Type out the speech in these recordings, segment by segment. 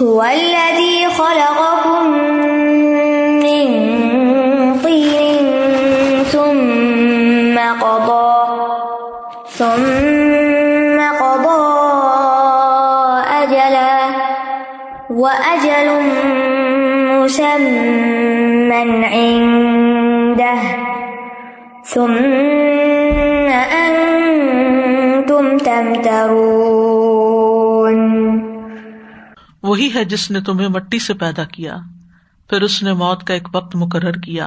هو الذي خلقكم من طين ثم قضى ثم قضى أجلا وأجل مسمى عنده ثم وہی ہے جس نے تمہیں مٹی سے پیدا کیا، پھر اس نے موت کا ایک وقت مقرر کیا،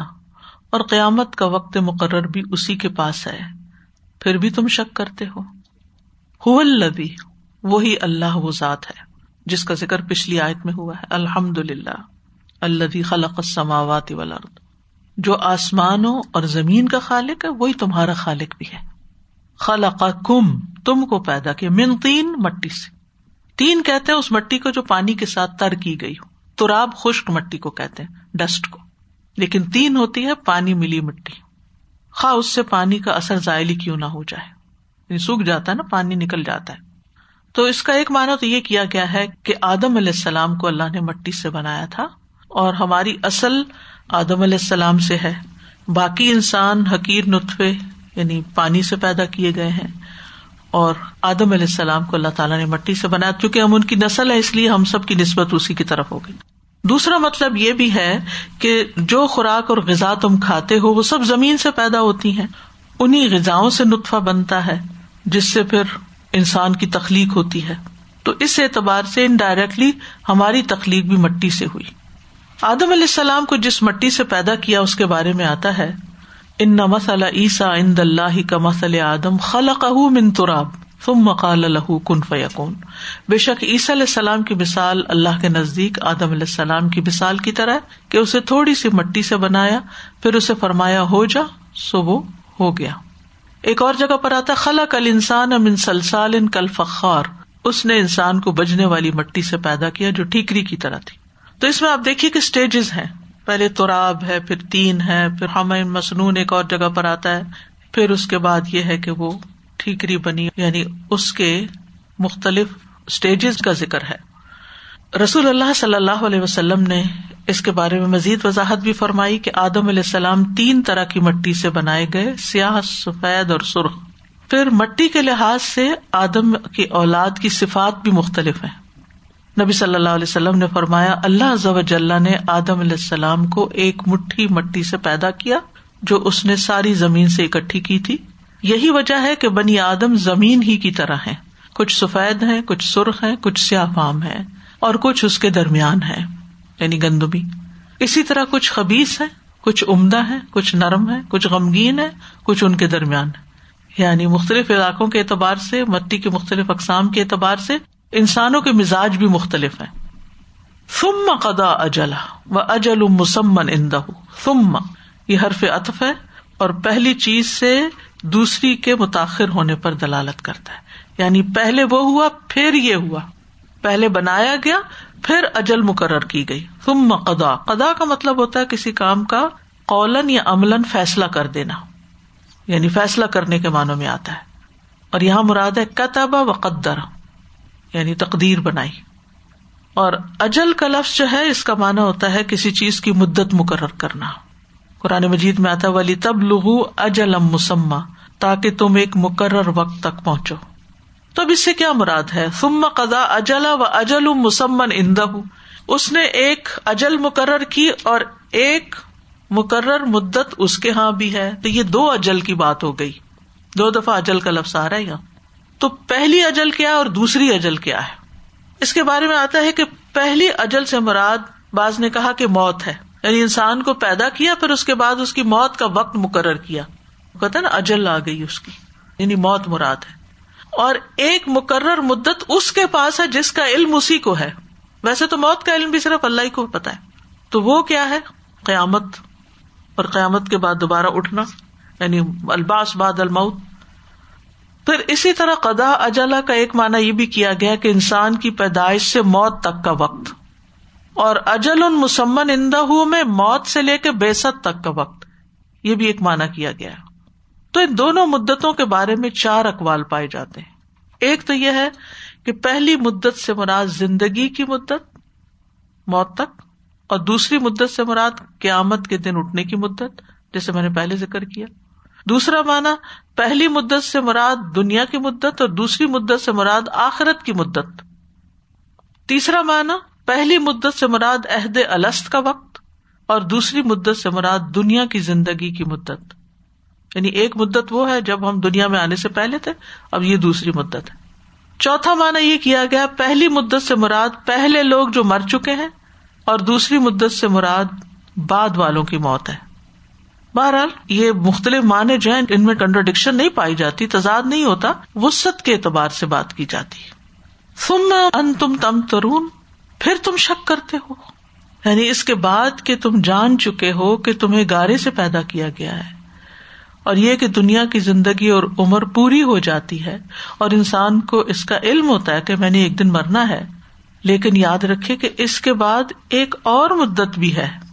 اور قیامت کا وقت مقرر بھی اسی کے پاس ہے۔ پھر بھی تم شک کرتے ہو۔ البی وہی اللہ وہ ذات ہے، جس کا ذکر پچھلی آیت میں ہوا ہے۔ الحمد للہ اللہ خلق السماوات والارض۔ جو آسمانوں اور زمین کا خالق ہے، وہی تمہارا خالق بھی ہے۔ خلق کم تم کو پیدا کیا، من تین مٹی سے۔ تین کہتے ہیں اس مٹی کو جو پانی کے ساتھ تر کی گئی ہو۔ تراب خشک مٹی کو کہتے ہیں، ڈسٹ کو۔ لیکن تین ہوتی ہے پانی ملی مٹی۔ خواہ اس سے پانی کا اثر ذائلی کیوں نہ ہو جائے۔ یعنی سوکھ جاتا ہے نا، پانی نکل جاتا ہے۔ تو اس کا ایک معنی تو یہ کیا گیا ہے کہ آدم علیہ السلام کو اللہ نے مٹی سے بنایا تھا اور ہماری اصل آدم علیہ السلام سے ہے۔ باقی انسان حقیر نطفے یعنی پانی سے پیدا کیے گئے ہیں۔ اور آدم علیہ السلام کو اللہ تعالیٰ نے مٹی سے بنایا کیونکہ ہم ان کی نسل ہے اس لیے ہم سب کی نسبت اسی کی طرف ہو گئی۔ دوسرا مطلب یہ بھی ہے کہ جو خوراک اور غذا تم کھاتے ہو، وہ سب زمین سے پیدا ہوتی ہیں۔ انہیں غذا سے نطفہ بنتا ہے، جس سے پھر انسان کی تخلیق ہوتی ہے۔ تو اس اعتبار سے انڈائریکٹلی ہماری تخلیق بھی مٹی سے ہوئی۔ آدم علیہ السلام کو جس مٹی سے پیدا کیا، اس کے بارے میں آتا ہے ان نہ مسئلہ عیسا ان اللہ کا مسل آدم خلق من تراب تم مقال الح کن فیقون بے شک عیسی علیہ السلام کی مثال اللہ کے نزدیک، آدم علیہ السلام کی مثال کی طرح کہ اسے تھوڑی سی مٹی سے بنایا، پھر اسے فرمایا ہو جا، سو وہ ہو گیا۔ ایک اور جگہ پر آتا خلا کل انسان امن سلسال ان کل فخار اس نے انسان کو بجنے والی مٹی سے پیدا کیا جو ٹھیکری کی طرح تھی۔ تو اس میں آپ دیکھیے کہ اسٹیجز ہیں۔ پہلے تراب ہے، پھر تین ہے، پھر ہم مصنون ایک اور جگہ پر آتا ہے، پھر اس کے بعد یہ ہے کہ وہ ٹھیکری بنی یعنی اس کے مختلف اسٹیجز کا ذکر ہے۔ رسول اللہ صلی اللہ علیہ وسلم نے اس کے بارے میں مزید وضاحت بھی فرمائی کہ آدم علیہ السلام تین طرح کی مٹی سے بنائے گئے، سیاہ، سفید اور سرخ۔ پھر مٹی کے لحاظ سے آدم کی اولاد کی صفات بھی مختلف ہیں۔ نبی صلی اللہ علیہ وسلم نے فرمایا، اللہ نے آدم علیہ السلام کو ایک مٹھی مٹی سے پیدا کیا جو اس نے ساری زمین سے اکٹھی کی تھی۔ یہی وجہ ہے کہ بنی آدم زمین ہی کی طرح ہے کچھ سفید ہے کچھ سرخ ہے کچھ سیاہ فام ہے اور کچھ اس کے درمیان ہے یعنی گندمی۔ اسی طرح کچھ خبیز ہے کچھ عمدہ ہے کچھ نرم ہے کچھ غمگین ہے کچھ ان کے درمیان ہے یعنی مختلف علاقوں کے اعتبار سے، مٹی کے مختلف اقسام کے اعتبار سے انسانوں کے مزاج بھی مختلف ہیں۔ فم قدا اجلا و اجل مسمن اندہ فم یہ حرف اطف ہے اور پہلی چیز سے دوسری کے متاخر ہونے پر دلالت کرتا ہے۔ یعنی پہلے وہ ہوا، پھر یہ ہوا۔ پہلے بنایا گیا، پھر اجل مقرر کی گئی۔ فم قدا قدا کا مطلب ہوتا ہے کسی کام کا قولن یا عمل فیصلہ کر دینا۔ یعنی فیصلہ کرنے کے معنوں میں آتا ہے۔ اور یہاں مراد ہے کتبا و قدر۔ یعنی تقدیر بنائی۔ اور اجل کا لفظ جو ہے، اس کا مانا ہوتا ہے کسی چیز کی مدت مقرر کرنا۔ قرآن مجید میں آتا ولی تب لغو اجل مسمہ تاکہ تم ایک مقرر وقت تک پہنچو۔ تو اب اس سے کیا مراد ہے؟ سم قدا اجلا و اجل مسمن اندہ اس نے ایک اجل مقرر کی اور ایک مقرر مدت اس کے یہاں بھی ہے۔ تو یہ دو اجل کی بات ہو گئی۔ دو دفعہ اجل کا لفظ آ رہا ہے یہاں تو پہلی اجل کیا اور دوسری اجل کیا ہے؟ اس کے بارے میں آتا ہے کہ پہلی اجل سے مراد باز نے کہا کہ موت ہے۔ یعنی انسان کو پیدا کیا، پھر اس کے بعد اس کی موت کا وقت مقرر کیا۔ کہتا نا، اجل آ گئی اس کی۔ یعنی موت مراد ہے۔ اور ایک مقرر مدت اس کے پاس ہے جس کا علم اسی کو ہے۔ ویسے تو موت کا علم بھی صرف اللہ ہی کو پتا ہے۔ تو وہ کیا ہے؟ قیامت۔ اور قیامت کے بعد دوبارہ اٹھنا۔ یعنی الباس بعد الموت۔ پھر اسی طرح قدا اجلا کا ایک مانا یہ بھی کیا گیا کہ انسان کی پیدائش سے موت تک کا وقت اور اجل ان مسمن اندہ میں موت سے لے کے بےسط تک کا وقت یہ بھی ایک مانا کیا گیا تو ان دونوں مدتوں کے بارے میں چار اقوال پائے جاتے ہیں ایک تو یہ ہے کہ پہلی مدت سے مراد زندگی کی مدت، موت تک، اور دوسری مدت سے مراد قیامت کے دن اٹھنے کی مدت جیسے میں نے پہلے ذکر کیا۔ دوسرا مانا پہلی مدت سے مراد دنیا کی مدت اور دوسری مدت سے مراد آخرت کی مدت۔ تیسرا مانا پہلی مدت سے مراد عہد الست کا وقت اور دوسری مدت سے مراد دنیا کی زندگی کی مدت۔ یعنی ایک مدت وہ ہے جب ہم دنیا میں آنے سے پہلے تھے، اب یہ دوسری مدت ہے۔ چوتھا مانا یہ کیا گیا، پہلی مدت سے مراد پہلے لوگ جو مر چکے ہیں اور دوسری مدت سے مراد بعد والوں کی موت ہے۔ بہرحال یہ مختلف معنی جو ہیں، ان میں کنٹروڈکشن نہیں پائی جاتی، تضاد نہیں ہوتا وسط کے اعتبار سے بات کی جاتی سم ان تم تم ترون پھر تم شک کرتے ہو۔ یعنی اس کے بعد کہ تم جان چکے ہو کہ تمہیں گارے سے پیدا کیا گیا ہے۔ اور یہ کہ دنیا کی زندگی اور عمر پوری ہو جاتی ہے اور انسان کو اس کا علم ہوتا ہے کہ میں نے ایک دن مرنا ہے، لیکن یاد رکھے کہ اس کے بعد ایک اور مدت بھی ہے۔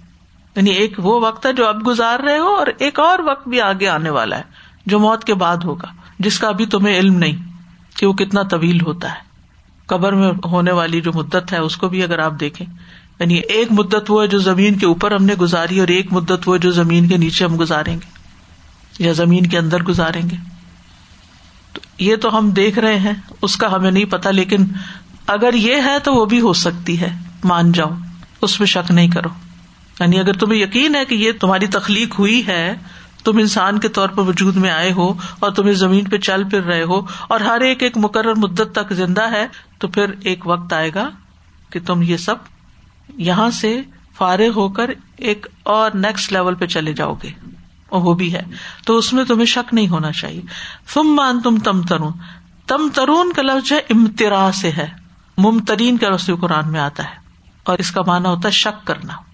یعنی ایک وہ وقت ہے جو اب گزار رہے ہو اور ایک اور وقت بھی آگے آنے والا ہے، جو موت کے بعد ہوگا، جس کا ابھی تمہیں علم نہیں کہ وہ کتنا طویل ہوتا ہے۔ قبر میں ہونے والی جو مدت ہے، اس کو بھی اگر آپ دیکھیں یعنی ایک مدت وہ ہے جو زمین کے اوپر ہم نے گزاری اور ایک مدت وہ جو زمین کے نیچے ہم گزاریں گے، یا زمین کے اندر گزاریں گے۔ تو یہ تو ہم دیکھ رہے ہیں، اس کا ہمیں نہیں پتا، لیکن اگر یہ ہے تو وہ بھی ہو سکتی ہے، مان جاؤ، اس میں شک نہیں کرو۔ یعنی اگر تمہیں یقین ہے کہ یہ تمہاری تخلیق ہوئی ہے، تم انسان کے طور پر وجود میں آئے ہو اور تم زمین پہ چل پھر رہے ہو اور ہر ایک ایک مقرر مدت تک زندہ ہے، تو پھر ایک وقت آئے گا کہ تم یہ سب یہاں سے فارغ ہو کر ایک اور نیکسٹ لیول پہ چلے جاؤ گے۔ اور وہ بھی ہے۔ تو اس میں تمہیں شک نہیں ہونا چاہیے۔ تم مان تم تم ترون تم ترون کا لفظ ہے امترا سے ہے۔ ممترین کا رسول قرآن میں آتا ہے۔ اور اس کا مانا ہوتا ہے شک کرنا۔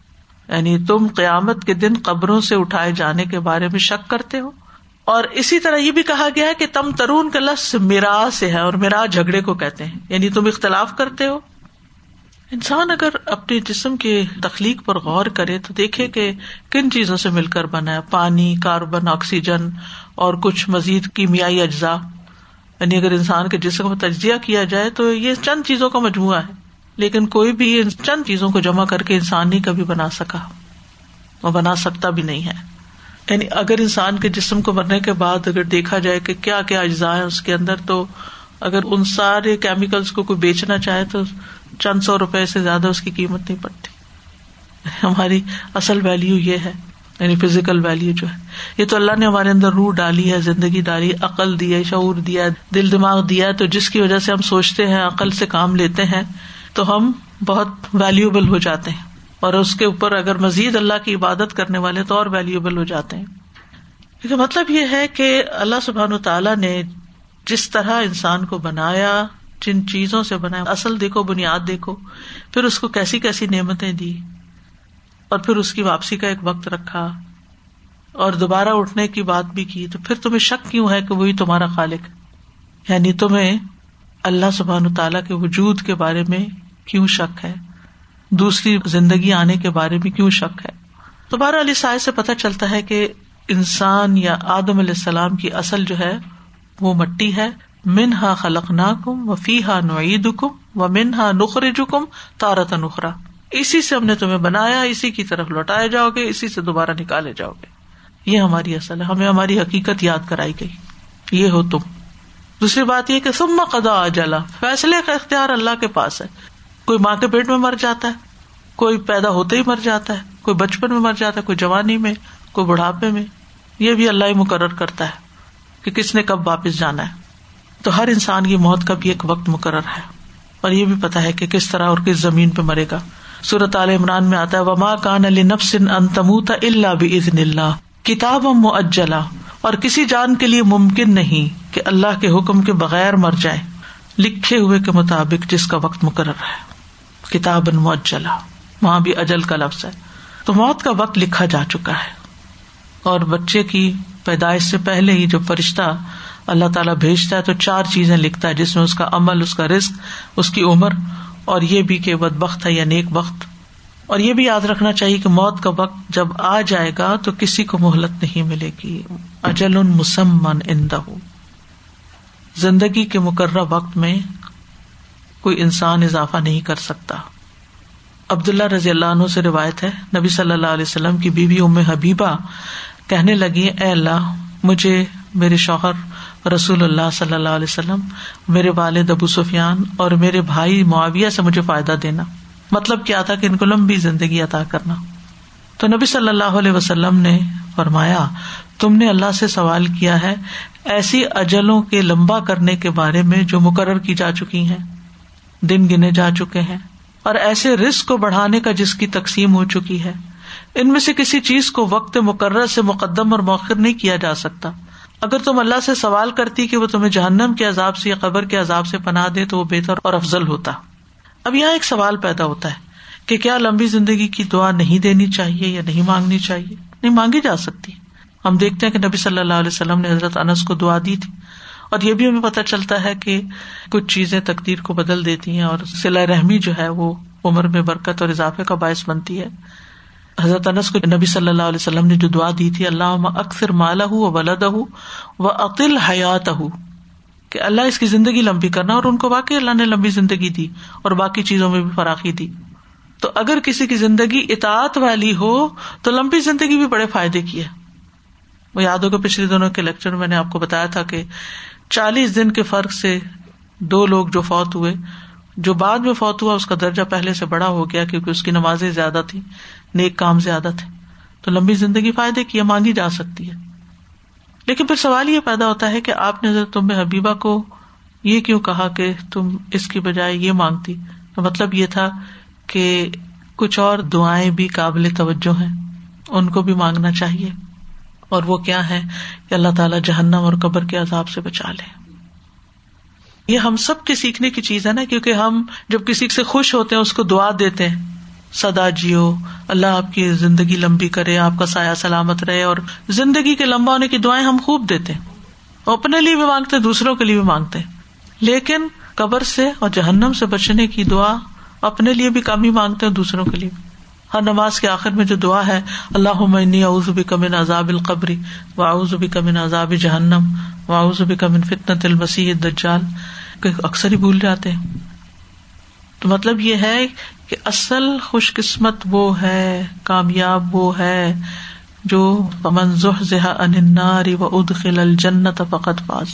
یعنی تم قیامت کے دن قبروں سے اٹھائے جانے کے بارے میں شک کرتے ہو۔ اور اسی طرح یہ بھی کہا گیا ہے کہ تم ترون کا لفظ میرا سے ہے اور میرا جھگڑے کو کہتے ہیں۔ یعنی تم اختلاف کرتے ہو۔ انسان اگر اپنے جسم کی تخلیق پر غور کرے تو دیکھے کہ کن چیزوں سے مل کر بنا ہے۔ پانی، کاربن، آکسیجن اور کچھ مزید کیمیائی اجزاء۔ یعنی اگر انسان کے جسم کا تجزیہ کیا جائے تو یہ چند چیزوں کا مجموعہ ہے۔ لیکن کوئی بھی چند چیزوں کو جمع کر کے انسان نہیں کبھی بنا سکا اور بنا سکتا بھی نہیں ہے۔ یعنی اگر انسان کے جسم کو مرنے کے بعد اگر دیکھا جائے کہ کیا کیا اجزاء ہے اس کے اندر، تو اگر ان سارے کیمیکلس کو کوئی بیچنا چاہے تو چند سو روپے سے زیادہ اس کی قیمت نہیں پڑتی۔ ہماری اصل ویلو یہ ہے یعنی فزیکل ویلو جو ہے۔ یہ تو اللہ نے ہمارے اندر روح ڈالی ہے، زندگی ڈالی، عقل دیا شعور دیا دل دماغ دیا ہے، تو جس کی وجہ سے ہم سوچتے ہیں، عقل سے کام لیتے ہیں تو ہم بہت ویلوبل ہو جاتے ہیں۔ اور اس کے اوپر اگر مزید اللہ کی عبادت کرنے والے تو اور ویلوبل ہو جاتے ہیں۔ کیونکہ مطلب یہ ہے کہ اللہ سبحان تعالیٰ نے جس طرح انسان کو بنایا، جن چیزوں سے بنایا، اصل دیکھو، بنیاد دیکھو، پھر اس کو کیسی کیسی نعمتیں دی، اور پھر اس کی واپسی کا ایک وقت رکھا، اور دوبارہ اٹھنے کی بات بھی کی، تو پھر تمہیں شک کیوں ہے کہ وہی تمہارا خالق؟ یعنی تمہیں اللہ سبحان تعالیٰ کے وجود کے بارے میں کیوں شک ہے؟ دوسری زندگی آنے کے بارے میں کیوں شک ہے؟ تو بارہ علی سائے سے پتہ چلتا ہے کہ انسان یا آدم علیہ السلام کی اصل جو ہے وہ مٹی ہے۔ من ہا خلق نا کم و فی ہا نعید کم و من ہا نخر جکم تارت نخرا اسی سے ہم نے تمہیں بنایا، اسی کی طرف لوٹائے جاؤ گے، اسی سے دوبارہ نکالے جاؤ گے۔ یہ ہماری اصل ہے، ہمیں ہماری حقیقت یاد کرائی گئی۔ یہ ہو تم۔ دوسری بات یہ کہ سما قدا جلا فیصلے کا اختیار اللہ کے پاس ہے۔ کوئی ماں کے پیٹ میں مر جاتا ہے، کوئی پیدا ہوتے ہی مر جاتا ہے، کوئی بچپن میں مر جاتا ہے، کوئی جوانی میں، کوئی بڑھاپے میں۔ یہ بھی اللہ ہی مقرر کرتا ہے کہ کس نے کب واپس جانا ہے۔ تو ہر انسان کی موت کا بھی ایک وقت مقرر ہے۔ اور یہ بھی پتا ہے کہ کس طرح اور کس زمین پہ مرے گا۔ صورت عال عمران میں آتا ہے، وما کان علی نفسن ان تموت اللہ بزن اللہ کتاب اجلا اور کسی جان کے لیے ممکن نہیں کہ اللہ کے حکم کے بغیر مر جائے۔ لکھے ہوئے کے مطابق جس کا وقت مقرر ہے۔ کتاب معجلا وہاں بھی اجل کا لفظ ہے۔ تو موت کا وقت لکھا جا چکا ہے۔ اور بچے کی پیدائش سے پہلے ہی جو فرشتہ اللہ تعالیٰ بھیجتا ہے تو چار چیزیں لکھتا ہے، جس میں اس کا عمل، اس کا رسک اس کی عمر، اور یہ بھی کہ بد بخت ہے یا نیک وقت اور یہ بھی یاد رکھنا چاہیے کہ موت کا وقت جب آ جائے گا تو کسی کو مہلت نہیں ملے گی۔ اجل ان مسمن اندہ زندگی کے مقررہ وقت میں کوئی انسان اضافہ نہیں کر سکتا۔ عبداللہ رضی اللہ عنہ سے روایت ہے، نبی صلی اللہ علیہ وسلم کی بیوی ام حبیبہ کہنے لگی، اے اللہ، مجھے میرے شوہر رسول اللہ صلی اللہ علیہ وسلم، میرے والد ابو سفیان اور میرے بھائی معاویہ سے مجھے فائدہ دینا۔ مطلب کیا تھا کہ ان کو لمبی زندگی عطا کرنا۔ تو نبی صلی اللہ علیہ وسلم نے فرمایا، تم نے اللہ سے سوال کیا ہے، ایسی اجلوں کے لمبا کرنے کے بارے میں جو مقرر کی جا چکی ہیں۔ دن گنے جا چکے ہیں اور ایسے رسک کو بڑھانے کا جس کی تقسیم ہو چکی ہے، ان میں سے کسی چیز کو وقت مقرر سے مقدم اور موخر نہیں کیا جا سکتا۔ اگر تم اللہ سے سوال کرتی کہ وہ تمہیں جہنم کے عذاب سے یا قبر کے عذاب سے پناہ دے تو وہ بہتر اور افضل ہوتا۔ اب یہاں ایک سوال پیدا ہوتا ہے کہ کیا لمبی زندگی کی دعا نہیں دینی چاہیے یا نہیں مانگنی چاہیے؟ نہیں مانگی جا سکتی۔ ہم دیکھتے ہیں کہ نبی صلی اللہ علیہ وسلم نے حضرت انس کو دعا دی تھی۔ اور یہ بھی ہمیں پتہ چلتا ہے کہ کچھ چیزیں تقدیر کو بدل دیتی ہیں اور سلا رحمی جو ہے وہ عمر میں برکت اور اضافے کا باعث بنتی ہے۔ حضرت انس کو نبی صلی اللہ علیہ وسلم نے جو دعا دی تھی اللہ اکثر مالا ہُو ولاد ہُ و عقل حیات ہُ کہ اللہ اس کی زندگی لمبی کرنا اور ان کو واقعی اللہ نے لمبی زندگی دی اور باقی چیزوں میں بھی فراخی دی۔ تو اگر کسی کی زندگی اطاعت والی ہو، تو لمبی زندگی بھی بڑے فائدے کی ہے۔ وہ یاد ہوگا پچھلے دنوں کے لیکچر میں نے آپ کو بتایا تھا کہ چالیس دن کے فرق سے دو لوگ جو فوت ہوئے، جو بعد میں فوت ہوا اس کا درجہ پہلے سے بڑا ہو گیا کیونکہ اس کی نمازیں زیادہ تھی نیک کام زیادہ تھے۔ تو لمبی زندگی فائدے کی مانگی جا سکتی ہے۔ لیکن پھر سوال یہ پیدا ہوتا ہے کہ آپ نے تم حبیبہ کو یہ کیوں کہا کہ تم اس کی بجائے یہ مانگتی؟ تو مطلب یہ تھا کہ کچھ اور دعائیں بھی قابل توجہ ہیں، ان کو بھی مانگنا چاہیے۔ اور وہ کیا ہے کہ اللہ تعالیٰ جہنم اور قبر کے عذاب سے بچا لے۔ یہ ہم سب کے سیکھنے کی چیز ہے نا، کیونکہ ہم جب کسی سے خوش ہوتے ہیں، اس کو دعا دیتے ہیں۔ سدا جیو، اللہ آپ کی زندگی لمبی کرے، آپ کا سایہ سلامت رہے اور زندگی کے لمبا ہونے کی دعائیں ہم خوب دیتے ہیں۔ اپنے لیے بھی مانگتے، دوسروں کے لیے بھی مانگتے۔ لیکن قبر سے اور جہنم سے بچنے کی دعا اپنے لیے بھی کم ہی مانگتے ہیں، دوسروں کے لیے ہر نماز کے آخر میں جو دعا ہے اللہ عمنی اعوذ کمن عذاب القبری و اعوذ کمن عذاب جہنم و اعوذ کمن فتنة المسیح الدجال۔ اکثر ہی بھول جاتے ہیں۔ تو مطلب یہ ہے کہ اصل خوش قسمت وہ ہے، کامیاب وہ ہے جو اناری و ادخل الجنت فقط باز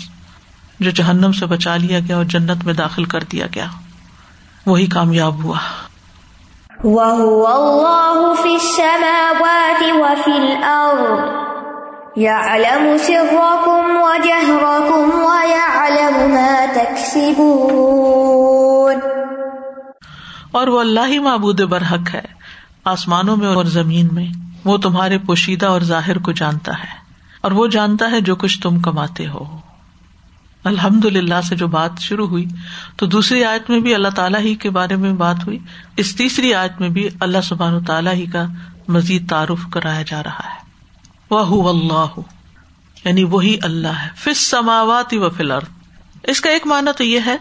جو جہنم سے بچا لیا گیا اور جنت میں داخل کر دیا گیا۔ وہی کامیاب ہوا۔ وَهُوَ اللَّهُ فِي السَّمَاوَاتِ وَفِي الْأَرْضِ. يَعْلَمُ سِرَّكُمْ وَجَهْرَكُمْ وَيَعْلَمُ مَا تَكْسِبُونَ. اور وہ اللہ ہی معبود برحق ہے، آسمانوں میں اور زمین میں۔ وہ تمہارے پوشیدہ اور ظاہر کو جانتا ہے، اور وہ جانتا ہے جو کچھ تم کماتے ہو۔ الحمد للہ سے جو بات شروع ہوئی، تو دوسری آیت میں بھی اللہ تعالیٰ ہی کے بارے میں بات ہوئی، اس تیسری آیت میں بھی اللہ سبحان تعالیٰ ہی کا مزید تعارف کرایا جا رہا ہے۔ وہ اللہ یعنی وہی اللہ ہے فس سماوات و فلر اس کا ایک معنی تو یہ ہے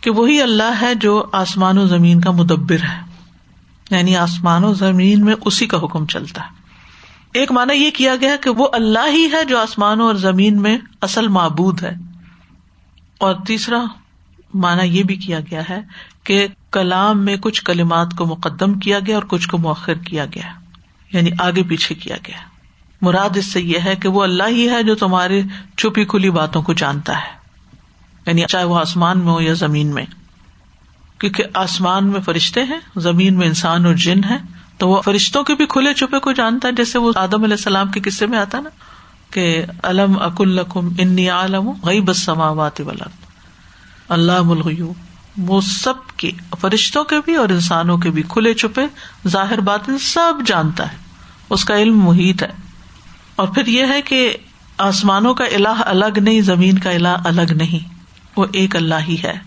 کہ وہی اللہ ہے جو آسمان و زمین کا مدبر ہے۔ یعنی آسمان و زمین میں اسی کا حکم چلتا ہے۔ ایک مانا یہ کیا گیا کہ وہ اللہ ہی ہے جو آسمانوں اور زمین میں اصل معبود ہے۔ اور تیسرا مانا یہ بھی کیا گیا ہے کہ کلام میں کچھ کلمات کو مقدم کیا گیا اور کچھ کو مؤخر کیا گیا یعنی آگے پیچھے کیا گیا مراد اس سے یہ ہے کہ وہ اللہ ہی ہے جو تمہاری چھپی کھلی باتوں کو جانتا ہے۔ یعنی چاہے وہ آسمان میں ہو یا زمین میں۔ کیونکہ آسمان میں فرشتے ہیں، زمین میں انسان اور جن ہے تو وہ فرشتوں کے بھی کھلے چھپے کو جانتا ہے، جیسے وہ آدم علیہ السلام کے قصے میں آتا نا۔ کہ علم اک القم انی عالم غی بس سماوات اللہ ملغیو وہ سب کے فرشتوں کے بھی اور انسانوں کے بھی کھلے چھپے، ظاہر بات سب جانتا ہے۔ اس کا علم محیط ہے۔ اور پھر یہ ہے کہ آسمانوں کا الہ الگ نہیں، زمین کا الہ الگ نہیں۔ وہ ایک اللہ ہی ہے۔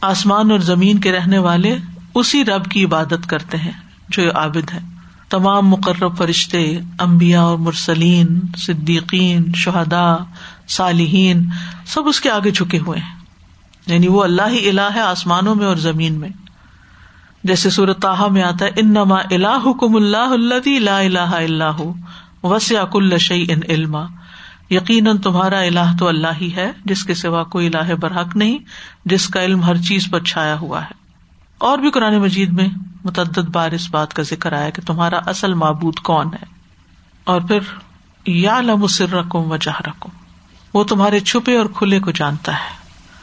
آسمان اور زمین کے رہنے والے اسی رب کی عبادت کرتے ہیں جو عابد ہے۔ تمام مقرر فرشتے امبیا اور مرسلین، صدیقین شہدا صالحین، سب اس کے آگے جھکے ہوئے ہیں۔ یعنی وہ اللہ ہی اللہ ہے آسمانوں میں اور زمین میں۔ جیسے صورت تاہا میں آتا ہے ان نما اللہ حکم اللہ اللہ اللہ وسیع کل شعی ان علما۔ یقیناً تمہارا اللہ تو اللہ ہی ہے، جس کے سوا کوئی اللہ برحق نہیں، جس کا علم ہر چیز پر چھایا ہوا ہے۔ اور بھی قرآن مجید میں متعدد بار اس بات کا ذکر آیا کہ تمہارا اصل معبود کون ہے؟ اور پھر یا لم سر رقم و جہ رقم وہ تمہارے چھپے اور کھلے کو جانتا ہے۔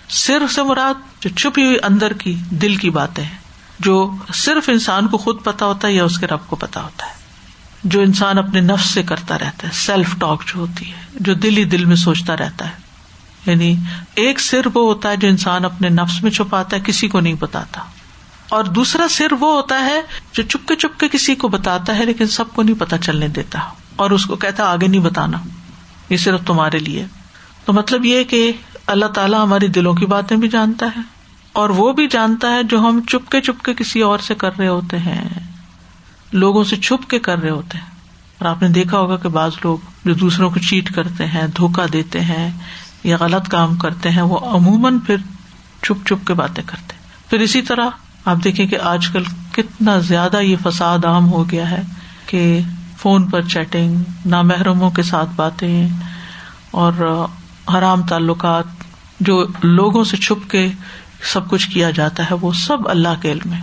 سر سے مراد جو چھپی ہوئی اندر کی دل کی باتیں ہیں، جو صرف انسان کو خود پتا ہوتا ہے یا اس کے رب کو پتا ہوتا ہے۔ جو انسان اپنے نفس سے کرتا رہتا ہے سیلف ٹاک جو ہوتی ہے، جو دل ہی دل میں سوچتا رہتا ہے۔ یعنی ایک سر وہ ہوتا ہے جو انسان اپنے نفس میں چھپاتا ہے، کسی کو نہیں بتاتا۔ اور دوسرا سر وہ ہوتا ہے جو چپکے چپکے کسی کو بتاتا ہے لیکن سب کو نہیں پتا چلنے دیتا اور اس کو کہتا آگے نہیں بتانا۔ یہ صرف تمہارے لیے۔ تو مطلب یہ کہ اللہ تعالیٰ ہماری دلوں کی باتیں بھی جانتا ہے اور وہ بھی جانتا ہے جو ہم چپکے چپکے کسی اور سے کر رہے ہوتے ہیں۔ لوگوں سے چھپ کے کر رہے ہوتے ہیں۔ اور آپ نے دیکھا ہوگا کہ بعض لوگ جو دوسروں کو چیٹ کرتے ہیں دھوکا دیتے ہیں یا غلط کام کرتے ہیں، وہ عموماً پھر چھپ چھپ کے باتیں کرتے پھر اسی طرح آپ دیکھیں کہ آج کل کتنا زیادہ یہ فساد عام ہو گیا ہے کہ فون پر چیٹنگ نامحرموں کے ساتھ باتیں اور حرام تعلقات جو لوگوں سے چھپ کے سب کچھ کیا جاتا ہے، وہ سب اللہ کے علم ہے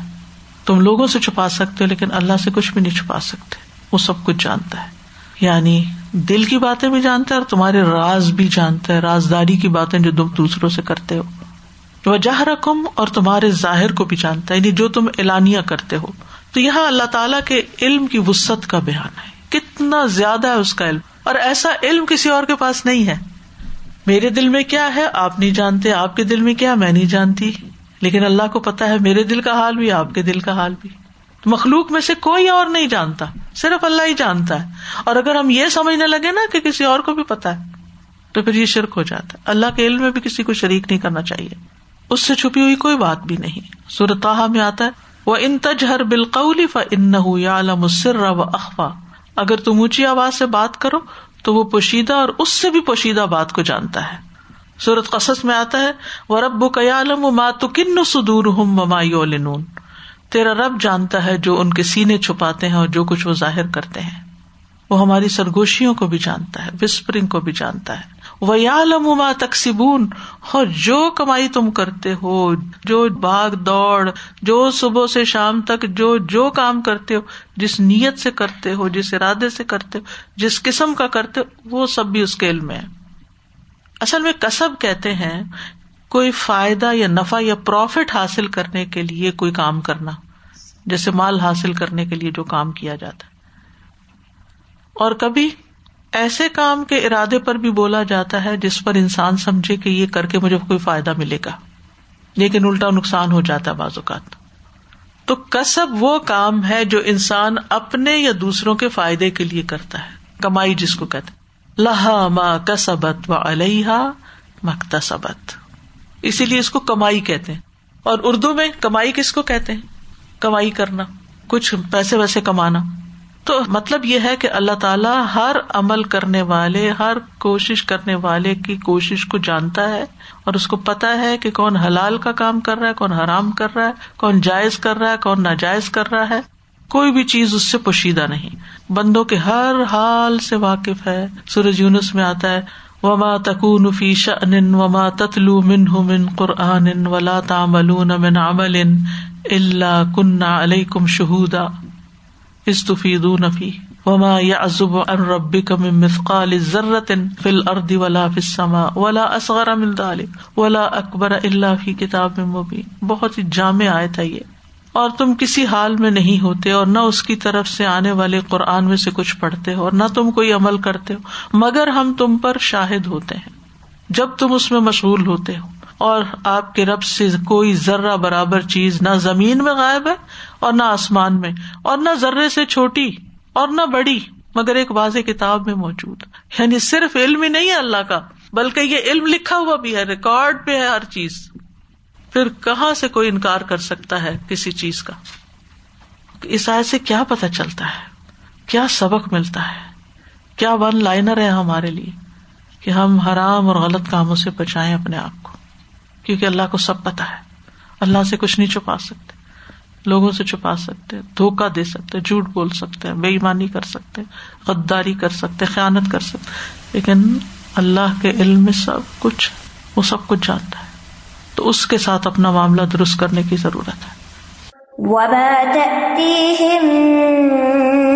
تم لوگوں سے چھپا سکتے ہو لیکن اللہ سے کچھ بھی نہیں چھپا سکتے۔ وہ سب کچھ جانتا ہے۔ یعنی دل کی باتیں بھی جانتا ہے اور تمہارے راز بھی جانتا ہے۔ رازداری کی باتیں جو تم دوسروں سے کرتے ہو۔ وجہ رقم اور تمہارے ظاہر کو بھی جانتا ہے یعنی جو تم اعلانیہ کرتے ہو۔ تو یہاں اللہ تعالیٰ کے علم کی وسط کا بیان ہے۔ کتنا زیادہ ہے اس کا علم۔ اور ایسا علم کسی اور کے پاس نہیں ہے۔ میرے دل میں کیا ہے؟ آپ نہیں جانتے آپ کے دل میں کیا؟ میں نہیں جانتی۔ لیکن اللہ کو پتا ہے، میرے دل کا حال بھی، آپ کے دل کا حال بھی۔ مخلوق میں سے کوئی اور نہیں جانتا۔ صرف اللہ ہی جانتا ہے۔ اور اگر ہم یہ سمجھنے لگے نا کہ کسی اور کو بھی پتا ہے، تو پھر یہ شرک ہو جاتا ہے۔ اللہ کے علم میں بھی کسی کو شریک نہیں کرنا چاہیے۔ اس سے چھپی ہوئی کوئی بات بھی نہیں۔ سورتحا میں آتا ہے وہ ان تجہر بالقولی ف ان یا مسر و اخوا اگر تم اونچی آواز سے بات کرو، تو وہ پوشیدہ اور اس سے بھی پوشیدہ بات کو جانتا ہے۔ سورت قصص میں آتا ہے وہ رب کیالم و ماتو کن سدور ہوں ممائی تیرا رب جانتا ہے جو ان کے سینے چھپاتے ہیں اور جو کچھ وہ ظاہر کرتے ہیں۔ وہ ہماری سرگوشیوں کو بھی جانتا ہے، وسپرنگ کو بھی جانتا ہے۔ وہ یا لما تقسیبون اور جو کمائی تم کرتے ہو، جو باغ دوڑ، جو صبح سے شام تک جو جو کام کرتے ہو، جس نیت سے کرتے ہو، جس ارادے سے کرتے ہو، جس قسم کا کرتے ہو، وہ سب بھی اس کے علم میں ہے اصل میں کسب کہتے ہیں کوئی فائدہ یا نفع یا پروفٹ حاصل کرنے کے لیے کوئی کام کرنا، جیسے مال حاصل کرنے کے لیے جو کام کیا جاتا ہے۔ اور کبھی ایسے کام کے ارادے پر بھی بولا جاتا ہے جس پر انسان سمجھے کہ یہ کر کے مجھے کوئی فائدہ ملے گا۔ لیکن الٹا نقصان ہو جاتا ہے بعض اوقات۔ تو کسب وہ کام ہے جو انسان اپنے یا دوسروں کے فائدے کے لیے کرتا ہے۔ کمائی جس کو کہتے لہا ما کسبت و علیہ مکتسبت اسی لیے اس کو کمائی کہتے ہیں۔ اور اردو میں کمائی کس کو کہتے ہیں؟ کمائی کرنا۔ کچھ پیسے ویسے کمانا۔ تو مطلب یہ ہے کہ اللہ تعالیٰ ہر عمل کرنے والے، ہر کوشش کرنے والے کی کوشش کو جانتا ہے اور اس کو پتا ہے کہ کون حلال کا کام کر رہا ہے، کون حرام کر رہا ہے، کون جائز کر رہا ہے، کون ناجائز کر رہا ہے۔ کوئی بھی چیز اس سے پوشیدہ نہیں۔ بندوں کے ہر حال سے واقف ہے۔ سورج یونس میں آتا ہے، وما تکون فی شأن وما تتلو منه من قرآن ولا تعملون من عمل الا كنا عليكم شهودا۔ استفیدون فيه وما يعزب عن ربك من مثقال ذرة في الارض ولا في السماء ولا اصغر من ذلك ولا اکبر الا في کتاب مبین۔ بہت ہی جامع آیت ہے یہ۔ اور تم کسی حال میں نہیں ہوتے اور نہ اس کی طرف سے آنے والے قرآن میں سے کچھ پڑھتے ہو اور نہ تم کوئی عمل کرتے ہو، مگر ہم تم پر شاہد ہوتے ہیں۔ جب تم اس میں مشغول ہوتے ہو اور آپ کے رب سے کوئی ذرہ برابر چیز نہ زمین میں غائب ہے اور نہ آسمان میں اور نہ ذرے سے چھوٹی اور نہ بڑی، مگر ایک واضح کتاب میں موجود یعنی صرف علم ہی نہیں ہے اللہ کا، بلکہ یہ علم لکھا ہوا بھی ہے، ریکارڈ پہ ہے ہر چیز۔ پھر کہاں سے کوئی انکار کر سکتا ہے کسی چیز کا؟ اس آئے سے کیا پتا چلتا ہے؟ کیا سبق ملتا ہے؟ کیا ون لائنر ہے ہمارے لیے کہ ہم حرام اور غلط کاموں سے بچائیں اپنے آپ کو؟ کیونکہ اللہ کو سب پتا ہے۔ اللہ سے کچھ نہیں چھپا سکتے۔ لوگوں سے چھپا سکتے دھوکا دے سکتے جھوٹ بول سکتے بے ایمانی کر سکتے غداری کر سکتے خیالت کر سکتے لیکن اللہ کے علم میں سب کچھ، وہ سب کچھ جانتا ہے۔ تو اس کے ساتھ اپنا معاملہ درست کرنے کی ضرورت ہے۔ وما تأتيهم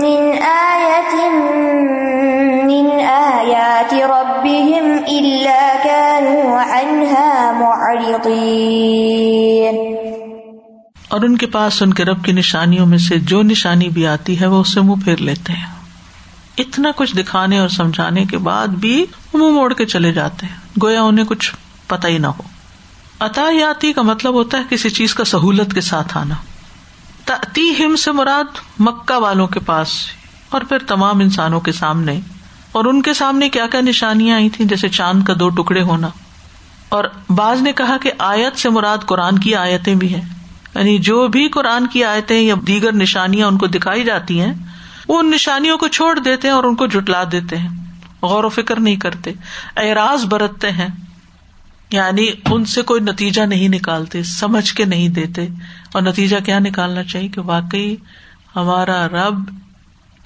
من آية من آيات ربهم إلا عنها معرضين۔ اور ان کے پاس ان کے رب کی نشانیوں میں سے جو نشانی بھی آتی ہے وہ اسے منہ پھیر لیتے ہیں۔ اتنا کچھ دکھانے اور سمجھانے کے بعد بھی منہ موڑ کے چلے جاتے ہیں۔ گویا انہیں کچھ پتا ہی نہ ہو۔ عطایاتی کا مطلب ہوتا ہے کسی چیز کا سہولت کے ساتھ آنا۔ تی ہم سے مراد مکہ والوں کے پاس اور پھر تمام انسانوں کے سامنے۔ اور ان کے سامنے کیا کیا نشانیاں آئی تھیں جیسے چاند کا دو ٹکڑے ہونا۔ اور بعض نے کہا کہ آیت سے مراد قرآن کی آیتیں بھی ہیں۔ یعنی جو بھی قرآن کی آیتیں یا دیگر نشانیاں ان کو دکھائی جاتی ہیں، وہ ان نشانیوں کو چھوڑ دیتے ہیں اور ان کو جٹلا دیتے ہیں۔ غور و فکر نہیں کرتے۔ اعراض برتتے ہیں۔ یعنی ان سے کوئی نتیجہ نہیں نکالتے، سمجھ کے نہیں دیتے۔ اور نتیجہ کیا نکالنا چاہیے کہ واقعی ہمارا رب،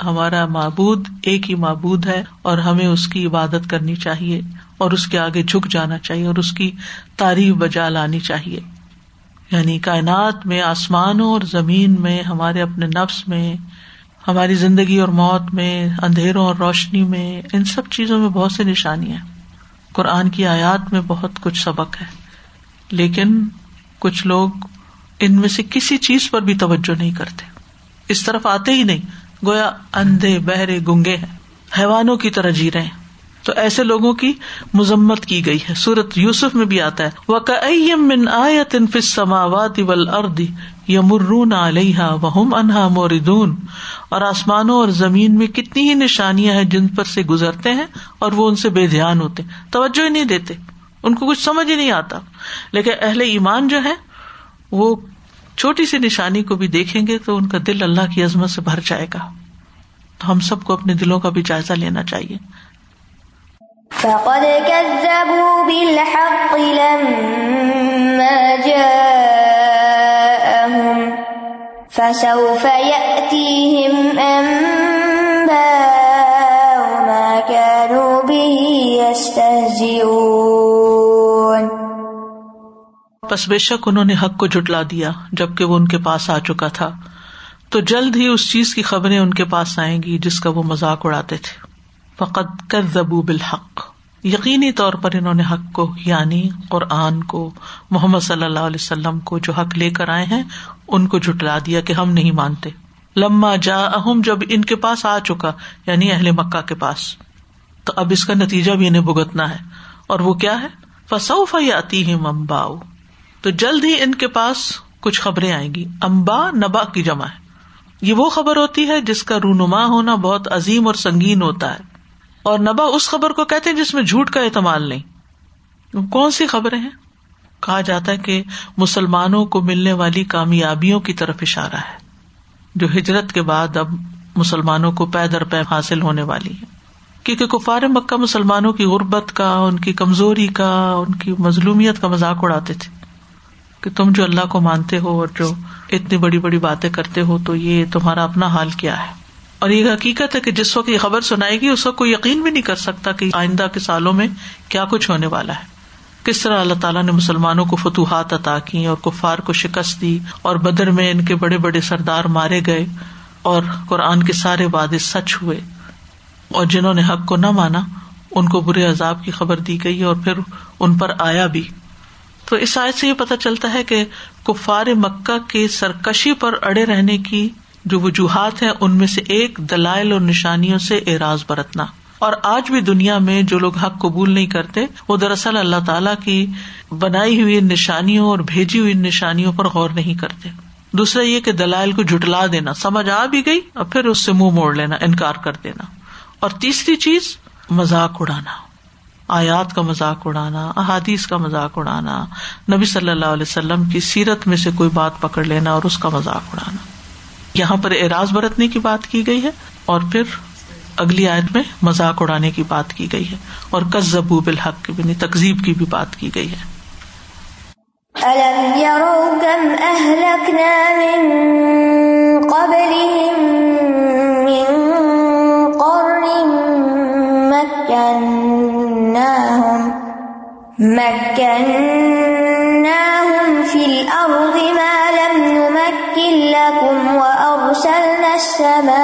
ہمارا معبود ایک ہی معبود ہے اور ہمیں اس کی عبادت کرنی چاہیے۔ اور اس کے آگے جھک جانا چاہیے اور اس کی تعریف بجا لانی چاہیے۔ یعنی کائنات میں، آسمانوں اور زمین میں، ہمارے اپنے نفس میں، ہماری زندگی اور موت میں، اندھیروں اور روشنی میں، ان سب چیزوں میں بہت سی نشانیاں قرآن کی آیات میں بہت کچھ سبق ہے۔ لیکن کچھ لوگ ان میں سے کسی چیز پر بھی توجہ نہیں کرتے۔ اس طرف آتے ہی نہیں، گویا اندھے، بہرے، گنگے ہیں۔ حیوانوں کی طرح جی رہے ہیں۔ تو ایسے لوگوں کی مذمت کی گئی ہے۔ سورت یوسف میں بھی آتا ہے۔ وہ من آیت سماوات اردی یمرون علیہ وہم انہا موردون اور آسمانوں اور زمین میں کتنی ہی نشانیاں ہیں جن پر سے گزرتے ہیں اور وہ ان سے بے دھیان ہوتے توجہ ہی نہیں دیتے۔ ان کو کچھ سمجھ ہی نہیں آتا۔ لیکن اہل ایمان جو ہے وہ چھوٹی سی نشانی کو بھی دیکھیں گے تو ان کا دل اللہ کی عظمت سے بھر جائے گا۔ تو ہم سب کو اپنے دلوں کا بھی جائزہ لینا چاہیے۔ فقد كذبوا بالحق لما جاءهم فسوف يأتيهم أنباء ما كانوا به يستهزئون پس بے شک انہوں نے حق کو جٹلا دیا جبکہ وہ ان کے پاس آ چکا تھا۔ تو جلد ہی اس چیز کی خبریں ان کے پاس آئیں گی جس کا وہ مذاق اڑاتے تھے۔ فقط کر زبو بالحق۔ یقینی طور پر انہوں نے حق کو یعنی قرآن کو، محمد صلی اللہ علیہ وسلم کو جو حق لے کر آئے ہیں، ان کو جٹلا دیا کہ ہم نہیں مانتے۔ لما جا اہم جب ان کے پاس آ چکا یعنی اہل مکہ کے پاس، تو اب اس کا نتیجہ بھی انہیں بھگتنا ہے۔ اور وہ کیا ہے؟ فسوف آتی ہے امبا تو جلد ہی ان کے پاس کچھ خبریں آئیں گی۔ امبا نبا کی جمع ہے۔ یہ وہ خبر ہوتی ہے جس کا رونما ہونا بہت عظیم اور سنگین ہوتا ہے۔ اور نبا اس خبر کو کہتے جس میں جھوٹ کا اعتماد نہیں۔ کون سی خبریں ہیں؟ کہا جاتا ہے کہ مسلمانوں کو ملنے والی کامیابیوں کی طرف اشارہ ہے، جو ہجرت کے بعد اب مسلمانوں کو پے در پے حاصل ہونے والی ہے کیونکہ کفار مکہ مسلمانوں کی غربت کا، ان کی کمزوری کا، ان کی مظلومیت کا مذاق اڑاتے تھے۔ کہ تم جو اللہ کو مانتے ہو اور جو اتنی بڑی بڑی باتیں کرتے ہو تو یہ تمہارا اپنا حال کیا ہے۔ اور یہ حقیقت ہے کہ جس وقت یہ خبر سنائے گی اس وقت کوئی یقین بھی نہیں کر سکتا کہ آئندہ کے سالوں میں کیا کچھ ہونے والا ہے۔ کس طرح اللہ تعالیٰ نے مسلمانوں کو فتوحات عطا کی اور کفار کو شکست دی اور بدر میں ان کے بڑے بڑے سردار مارے گئے اور قرآن کے سارے وعدے سچ ہوئے۔ اور جنہوں نے حق کو نہ مانا، ان کو برے عذاب کی خبر دی گئی اور پھر ان پر آیا بھی۔ تو اس آیت سے یہ پتا چلتا ہے کہ کفار مکہ کے سرکشی پر اڑے رہنے کی جو وجوہات ہیں، ان میں سے ایک دلائل اور نشانیوں سے اعراض برتنا۔ اور آج بھی دنیا میں جو لوگ حق قبول نہیں کرتے، وہ دراصل اللہ تعالیٰ کی بنائی ہوئی نشانیوں اور بھیجی ہوئی نشانیوں پر غور نہیں کرتے۔ دوسرا یہ کہ دلائل کو جٹلا دینا۔ سمجھ آ بھی گئی اور پھر اس سے منہ موڑ لینا، انکار کر دینا۔ اور تیسری چیز، مذاق اڑانا۔ آیات کا مذاق اڑانا، احادیث کا مذاق اڑانا، نبی صلی اللہ علیہ وسلم کی سیرت میں سے کوئی بات پکڑ لینا اور اس کا مذاق اڑانا۔ یہاں پر اعراض برتنے کی بات کی گئی ہے اور پھر اگلی آیت میں مذاق اڑانے کی بات کی گئی ہے اور کزبو بالحق کی بھی یعنی تقزیب کی بھی بات کی گئی ہے۔ مكناهم في الأرض ما لم نمكن وأرسلنا السماء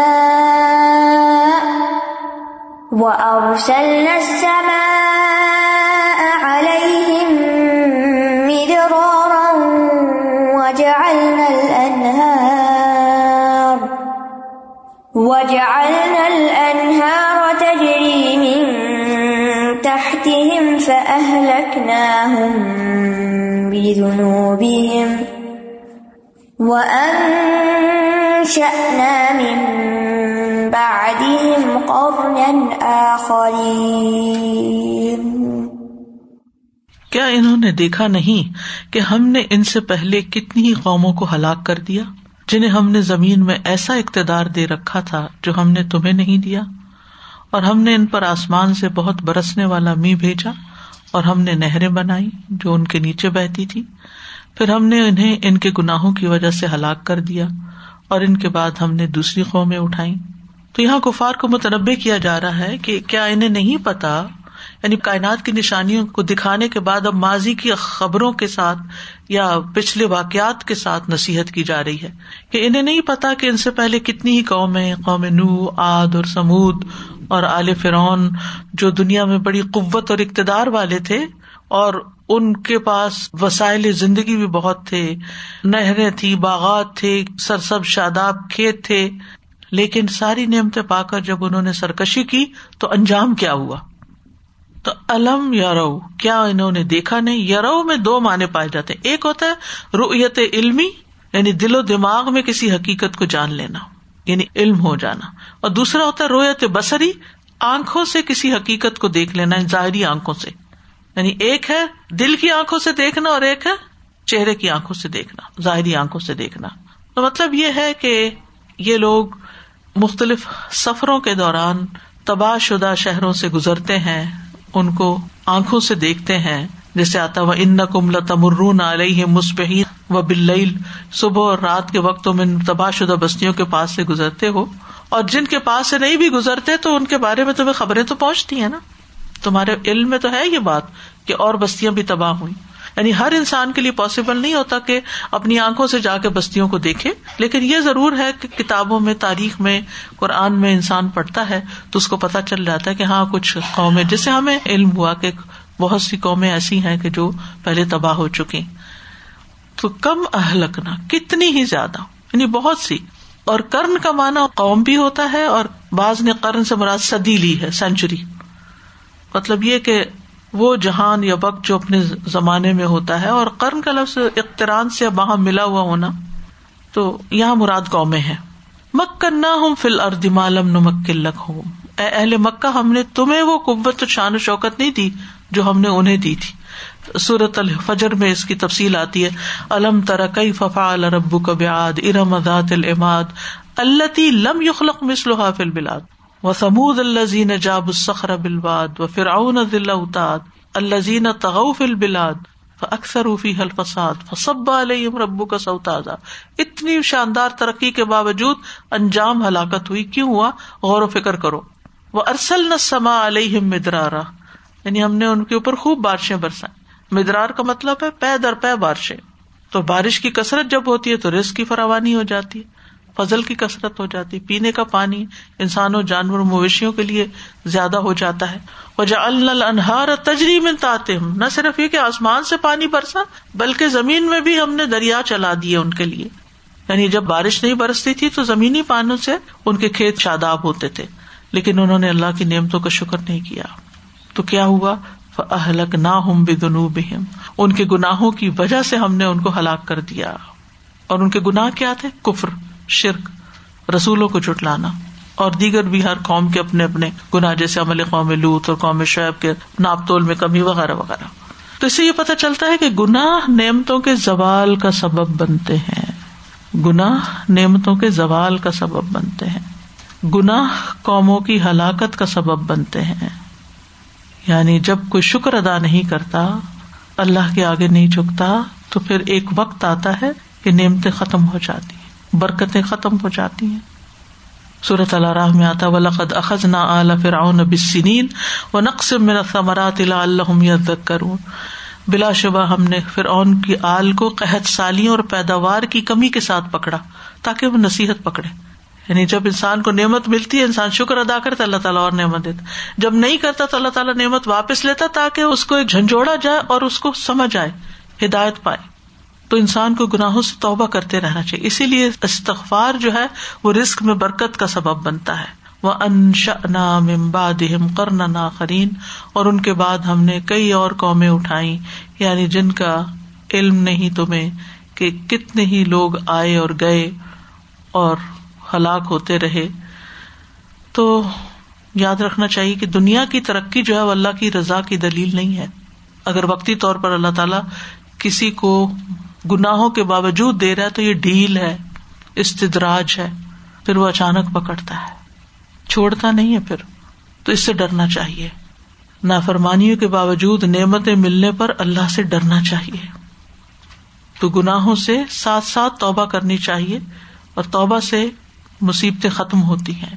وأرسلنا السماء عليهم مدرارا وجعلنا الأنهار وجعلنا الأنهار تجري من تحتهم فأهلكناهم بذنوبهم وأن وأنشأنا من بعدهم قرنا آخرين۔ کیا انہوں نے دیکھا نہیں کہ ہم نے ان سے پہلے کتنی ہی قوموں کو ہلاک کر دیا جنہیں ہم نے زمین میں ایسا اقتدار دے رکھا تھا جو ہم نے تمہیں نہیں دیا؟ اور ہم نے ان پر آسمان سے بہت برسنے والا می بھیجا اور ہم نے نہریں بنائی جو ان کے نیچے بہتی تھی۔ پھر ہم نے انہیں ان کے گناہوں کی وجہ سے ہلاک کر دیا۔ اور ان کے بعد ہم نے دوسری قومیں اٹھائی تو یہاں کفار کو متنوع کیا جا رہا ہے کہ کیا انہیں نہیں پتا؟ یعنی کائنات کی نشانیوں کو دکھانے کے بعد اب ماضی کی خبروں کے ساتھ یا پچھلے واقعات کے ساتھ نصیحت کی جا رہی ہے کہ انہیں نہیں پتا کہ ان سے پہلے کتنی ہی قومیں قوم نو آد اور سمود اور آل فرعون جو دنیا میں بڑی قوت اور اقتدار والے تھے اور ان کے پاس وسائل زندگی بھی بہت تھے۔ نہریں تھی باغات تھے سرسب شاداب کھیت تھے۔ لیکن ساری نعمتیں پا کر جب انہوں نے سرکشی کی تو انجام کیا ہوا؟ تو الم یارو کیا انہوں نے دیکھا نہیں؟ یارو میں دو معنی پائے جاتے ہیں۔ ایک ہوتا ہے رویت علمی یعنی دل و دماغ میں کسی حقیقت کو جان لینا یعنی علم ہو جانا۔ اور دوسرا ہوتا ہے رویت بسری آنکھوں سے کسی حقیقت کو دیکھ لینا یعنی ظاہری آنکھوں سے۔ یعنی ایک ہے دل کی آنکھوں سے دیکھنا اور ایک ہے چہرے کی آنکھوں سے دیکھنا، ظاہری آنکھوں سے دیکھنا۔ تو مطلب یہ ہے کہ یہ لوگ مختلف سفروں کے دوران تباہ شدہ شہروں سے گزرتے ہیں، ان کو آنکھوں سے دیکھتے ہیں۔ جیسے آتا وہ ان کم تمرون علیہ مسبحین و بل صبح اور رات کے وقتوں میں تباہ شدہ بستیوں کے پاس سے گزرتے ہو۔ اور جن کے پاس سے نہیں بھی گزرتے تو ان کے بارے میں تمہیں خبریں تو پہنچتی ہیں نا۔ تمہارے علم میں تو ہے یہ بات کہ اور بستیاں بھی تباہ ہوئی یعنی ہر انسان کے لیے پاسبل نہیں ہوتا کہ اپنی آنکھوں سے جا کے بستیوں کو دیکھے، لیکن یہ ضرور ہے کہ کتابوں میں، تاریخ میں، قرآن میں انسان پڑھتا ہے تو اس کو پتا چل جاتا ہے کہ ہاں کچھ قومیں جسے ہمیں علم ہوا کہ بہت سی قومیں ایسی ہیں کہ جو پہلے تباہ ہو چکی تو کم اہلکنا، کتنی ہی زیادہ یعنی بہت سی۔ اور کرن کا مانا قوم بھی ہوتا ہے اور بعض نے کرن سے مراد صدی لی ہے سینچری مطلب یہ کہ وہ جہان یا وقت جو اپنے زمانے میں ہوتا ہے اور کرن کا لفظ اقتران سے وہاں ملا ہوا ہونا، تو یہاں مراد قومیں ہیں۔ مکن نہ ہوں فل ارد مالم نمک ہوں اے اہل مکہ، ہم نے تمہیں وہ قوت شان و شوکت نہیں دی جو ہم نے انہیں دی تھی۔ سورت الفجر میں اس کی تفصیل آتی ہے۔ الم ترقی ففا الرب کبیاد ارم ادات العماد اللہ لم یخلق مسلح فل بلاد و سمود الزین جاب الصخر بلباد و فرعون ذل اتاد الزین تغف البلاد اکثر فی الفساد فصب علیہم ربو کا سوتازا اتنی شاندار ترقی کے باوجود انجام ہلاکت ہوئی۔ کیوں ہوا؟ غور و فکر کرو۔ وہ ارسل نہ سما علیہ مدرارا۔ یعنی ہم نے ان کے اوپر خوب بارشیں برسائیں۔ مدرار کا مطلب ہے پے در پے بارشیں۔ تو بارش کی کثرت جب ہوتی ہے تو رسک کی فراوانی ہو جاتی ہے۔ فضل کی کثرت ہو جاتی، پینے کا پانی انسانوں جانور مویشیوں کے لیے زیادہ ہو جاتا ہے۔ وجہ انہار تجری میں تاتے ہوں نہ صرف یہ کہ آسمان سے پانی برسا، بلکہ زمین میں بھی ہم نے دریا چلا دیے ان کے لیے۔ یعنی جب بارش نہیں برستی تھی تو زمینی پانوں سے ان کے کھیت شاداب ہوتے تھے، لیکن انہوں نے اللہ کی نعمتوں کا شکر نہیں کیا۔ تو کیا ہوا؟ اہلک نہ ہوں بے دنوب ان کے گناہوں کی وجہ سے ہم نے ان کو ہلاک کر دیا۔ اور ان کے گناہ کیا تھے؟ کفر۔ شرک، رسولوں کو چٹلانا اور دیگر بھی ہر قوم کے اپنے اپنے گناہ، جیسے عمل قوم لوت اور قوم شعیب کے ناپ تول میں کمی، وغیرہ وغیرہ۔ تو اس سے یہ پتا چلتا ہے کہ گناہ نعمتوں کے زوال کا سبب بنتے ہیں۔ گناہ نعمتوں کے زوال کا سبب بنتے ہیں۔ گناہ قوموں کی ہلاکت کا سبب بنتے ہیں۔ یعنی جب کوئی شکر ادا نہیں کرتا، اللہ کے آگے نہیں جھکتا، تو پھر ایک وقت آتا ہے کہ نعمتیں ختم ہو جاتی۔ ہیں برکتیں ختم ہو جاتی ہیں۔ صورت اللہ راہ میں آتا ولقد اخذ نہ اعلی فرعون بسنین و نقص من الثمرات لعلهم يذكرون۔ بلا شبہ ہم نے فرعون کی آل کو قحط سالیوں اور پیداوار کی کمی کے ساتھ پکڑا تاکہ وہ نصیحت پکڑے۔ یعنی جب انسان کو نعمت ملتی ہے، انسان شکر ادا کرتا اللہ تعالیٰ اور نعمت دیتا جب نہیں کرتا تو اللہ تعالیٰ نعمت واپس لیتا تاکہ اس کو ایک جھنجھوڑا جائے اور اس کو سمجھ آئے، ہدایت پائے۔ تو انسان کو گناہوں سے توبہ کرتے رہنا چاہیے۔ اسی لیے استغفار جو ہے، وہ رسک میں برکت کا سبب بنتا ہے۔ وہ انشا نام امباد کرنا نا قرین اور ان کے بعد ہم نے کئی اور قومیں اٹھائی یعنی جن کا علم نہیں تمہیں کہ کتنے ہی لوگ آئے اور گئے اور ہلاک ہوتے رہے۔ تو یاد رکھنا چاہیے کہ دنیا کی ترقی جو ہے، وہ اللہ کی رضا کی دلیل نہیں ہے۔ اگر وقتی طور پر اللہ تعالیٰ کسی کو گناہوں کے باوجود دے رہا ہے تو یہ ڈھیل ہے، استدراج ہے، پھر وہ اچانک پکڑتا ہے۔ چھوڑتا نہیں ہے پھر، تو اس سے ڈرنا چاہیے۔ نافرمانیوں کے باوجود نعمتیں ملنے پر اللہ سے ڈرنا چاہیے۔ تو گناہوں سے ساتھ ساتھ توبہ کرنی چاہیے اور توبہ سے مصیبتیں ختم ہوتی ہیں۔